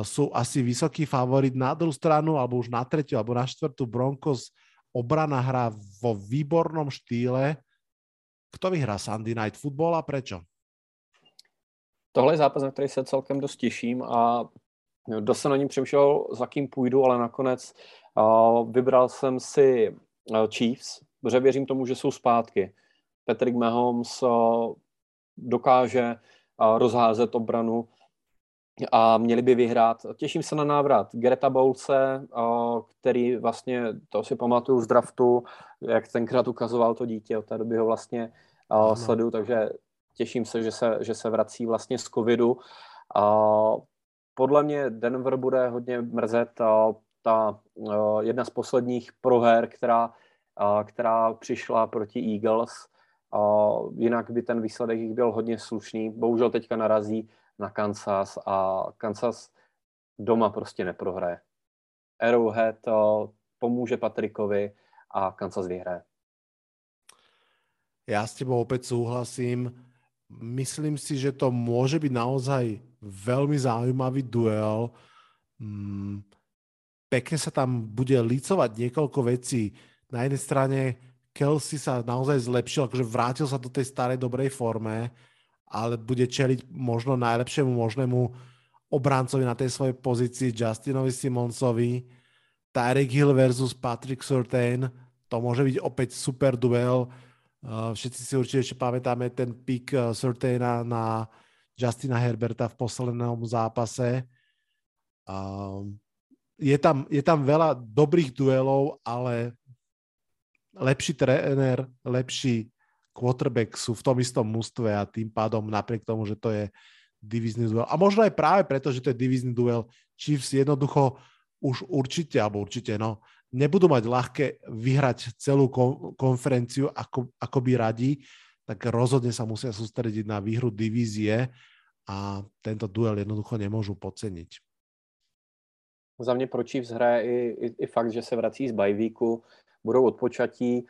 Sú asi vysoký favorit na druhú stranu, alebo už na tretiu, alebo na štvrtú Broncos obrana hrá vo výbornom štýle kto vyhrá Sunday Night Football a prečo? Tohle je zápas, na který se celkem dost těším a dost se na ním přemýšlel, za kým půjdu, ale nakonec vybral jsem si Chiefs, protože věřím tomu, že jsou zpátky. Patrick Mahomes uh, dokáže uh, rozházet obranu a měli by vyhrát. Těším se na návrat Gereta Boulce, který vlastně, to si pamatuju z draftu, jak tenkrát ukazoval to dítě, od té doby ho vlastně ano. sleduju, takže těším se, že se, že se vrací vlastně z covidu. Podle mě Denver bude hodně mrzet ta jedna z posledních proher, která, která přišla proti Eagles. Jinak by ten výsledek jich byl hodně slušný. Bohužel teďka narazí na Kansas a Kansas doma prostě neprohraje. Arrowhead pomůže Patrikovi a Kansas vyhraje. Já s tebou opět souhlasím. Myslím si, že to může být naozaj velmi zaujímavý duel. Mm, pekne sa tam bude licovať niekoľko vecí. Na jednej strane Kelsey sa naozaj zlepšil, akože vrátil sa do tej starej dobrej forme ale bude čeliť možno najlepšiemu možnému obrancovi na tej svojej pozícii Justinovi Simonsovi. Tyreek Hill versus Patrick Surtain, to môže byť opäť super duel. Uh, všetci si určite ešte pamätáme ten pick uh, Surtaina na Justina Herberta v poslednom zápase. Um, je tam, je tam veľa dobrých duelov, ale lepší tréner, lepší quarterback sú v tom istom mústve a tým pádom napriek tomu, že to je divizný duel. A možno aj práve preto, že to je divizný duel, Chiefs jednoducho už určite, alebo určite, no, nebudú mať ľahké vyhrať celú konferenciu, ako, ako by radi, tak rozhodne sa musia sústrediť na výhru divízie a tento duel jednoducho nemôžu podceniť. Za mě pro Chiefs hraje i, i, i fakt, že se vrací z bajvíku, budou odpočatí,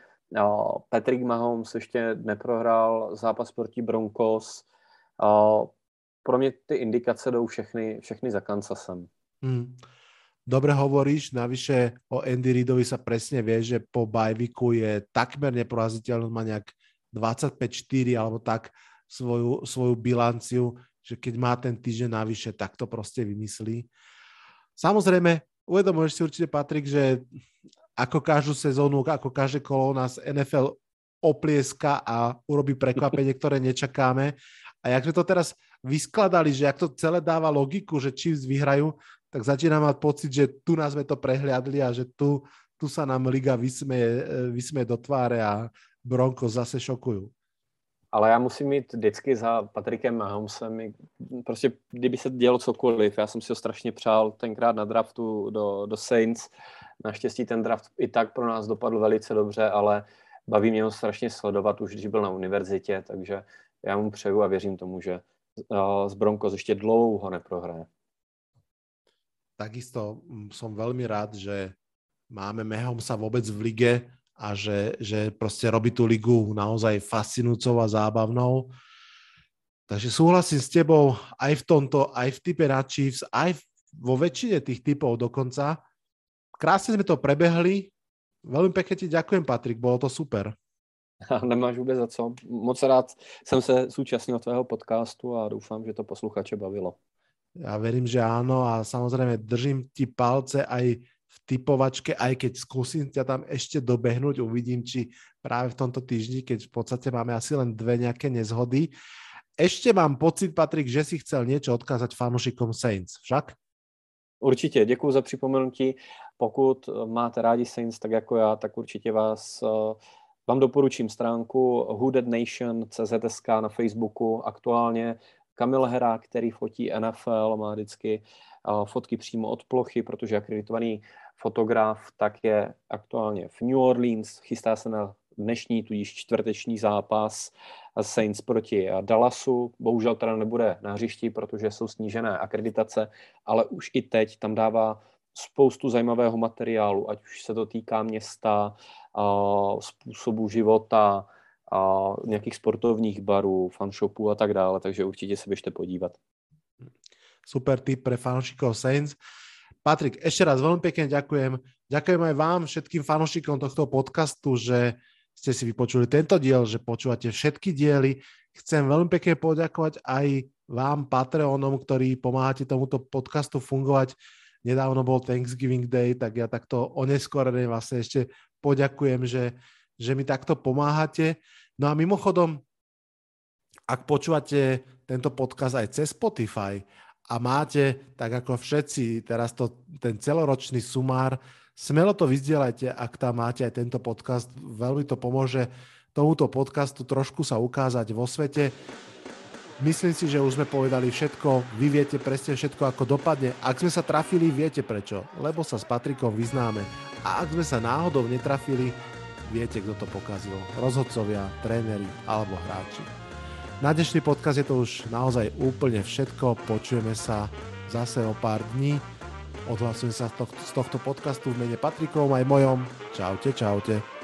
Patrick Mahomes ještě neprohrál zápas proti Broncos. Pro mě ty indikace jdou všechny, všechny za Kansasem. Hmm. Dobre hovoríš, navyše o Andy Reidovi sa presne vie, že po bajviku je takmer neporaziteľný, má nejak 25-4 alebo tak svoju, svoju bilanciu, že keď má ten týždeň navyše, tak to proste vymyslí. Samozrejme, uvedomuješ si určite, Patrik, že ako každú sezónu, ako každé kolo nás NFL oplieska a urobí prekvapenie, ktoré nečakáme. A jak sme to teraz vyskladali, že ak to celé dáva logiku, že Chiefs vyhrajú, tak začínam mať pocit, že tu nás sme to prehliadli a že tu, tu sa nám liga vysmeje, vysmeje do tváre a Bronco zase šokujú. Ale já musím mít vždycky za Patrikem Mahomesem, prostě kdyby se dělo cokoliv, já jsem si ho strašně přál tenkrát na draftu do, do Saints, Naštěstí ten draft i tak pro nás dopadl velice dobře, ale baví mě ho strašně sledovat už, když byl na univerzitě, takže já mu přeju a věřím tomu, že z Broncos ještě dlouho neprohraje. Takisto mm, som veľmi rád, že máme Mahomesa vôbec v lige a že, že proste robí tú ligu naozaj fascinujúcou a zábavnou. Takže súhlasím s tebou aj v tomto, aj v type na Chiefs, aj vo väčšine tých typov dokonca krásne sme to prebehli. Veľmi pekne ti ďakujem, Patrik, bolo to super. Nemáš vůbec za co. Moc rád jsem se zúčastnil tvého podcastu a doufám, že to posluchače bavilo. Ja verím, že áno a samozrejme držím ti palce aj v typovačke, aj keď skúsim ťa tam ešte dobehnúť, uvidím, či práve v tomto týždni, keď v podstate máme asi len dve nejaké nezhody. Ešte mám pocit, Patrik, že si chcel niečo odkázať fanúšikom Saints, však? Určitě, děkuji za připomenutí. Pokud máte rádi Saints tak jako já, tak určitě vás eh, vám doporučím stránku whodednation.cz na Facebooku. Aktuálně Kamil Hera, který fotí NFL, má vždycky eh, fotky přímo od plochy, protože akreditovaný fotograf tak je aktuálně v New Orleans, chystá se na dnešní, tudíž čtvrteční zápas Saints proti Dallasu. Bohužel teda nebude na hřišti, protože jsou snížené akreditace, ale už i teď tam dává spoustu zajímavého materiálu, ať už se to týká města, způsobu života, nějakých sportovních barů, fanshopů a tak dále, takže určitě se běžte podívat. Super tip pre fanúšikov Saints. Patrik, ešte raz veľmi pekne ďakujem. Ďakujem aj vám, všetkým fanúšikom tohto podcastu, že ste si vypočuli tento diel, že počúvate všetky diely. Chcem veľmi pekne poďakovať aj vám, Patreonom, ktorí pomáhate tomuto podcastu fungovať. Nedávno bol Thanksgiving Day, tak ja takto oneskorené vlastne ešte poďakujem, že, že mi takto pomáhate. No a mimochodom, ak počúvate tento podcast aj cez Spotify a máte, tak ako všetci, teraz to, ten celoročný sumár, smelo to vyzdielajte, ak tam máte aj tento podcast. Veľmi to pomôže tomuto podcastu trošku sa ukázať vo svete. Myslím si, že už sme povedali všetko, vy viete presne všetko, ako dopadne. Ak sme sa trafili, viete prečo, lebo sa s Patrikom vyznáme. A ak sme sa náhodou netrafili, viete, kto to pokazil. Rozhodcovia, tréneri alebo hráči. Na dnešný podcast je to už naozaj úplne všetko. Počujeme sa zase o pár dní. Odhlasujem sa z tohto, podcastu v mene Patrikom aj mojom. Čaute, čaute.